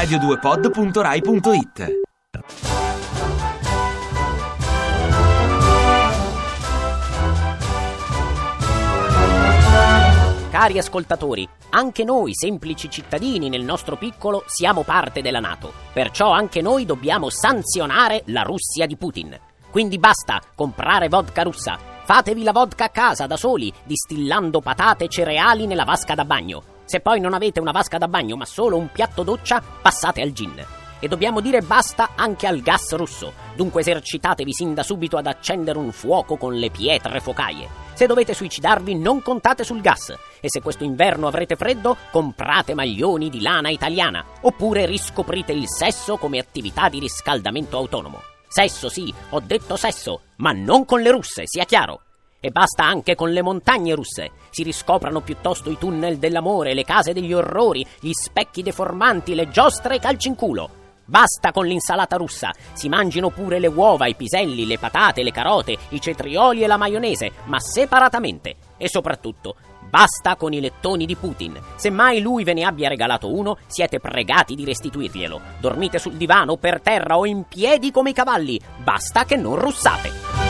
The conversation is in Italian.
radio2pod.rai.it Cari ascoltatori, anche noi, semplici cittadini nel nostro piccolo, siamo parte della Nato. Perciò anche noi dobbiamo sanzionare la Russia di Putin. Quindi basta comprare vodka russa. Fatevi la vodka a casa da soli, distillando patate e cereali nella vasca da bagno. Se poi non avete una vasca da bagno ma solo un piatto doccia, passate al gin. E dobbiamo dire basta anche al gas russo. Dunque esercitatevi sin da subito ad accendere un fuoco con le pietre focaie. Se dovete suicidarvi non contate sul gas. E se questo inverno avrete freddo, comprate maglioni di lana italiana. Oppure riscoprite il sesso come attività di riscaldamento autonomo. Sesso sì, ho detto sesso, ma non con le russe, sia chiaro. E basta anche con le montagne russe. Si riscoprano piuttosto i tunnel dell'amore, le case degli orrori, gli specchi deformanti, le giostre e i calci in culo. Basta con l'insalata russa, si mangino pure le uova, i piselli, le patate, le carote, i cetrioli e la maionese, ma separatamente. E soprattutto, basta con i lettoni di Putin. Se mai lui ve ne abbia regalato uno, siete pregati di restituirglielo. Dormite sul divano, per terra o in piedi come i cavalli. Basta che non russate.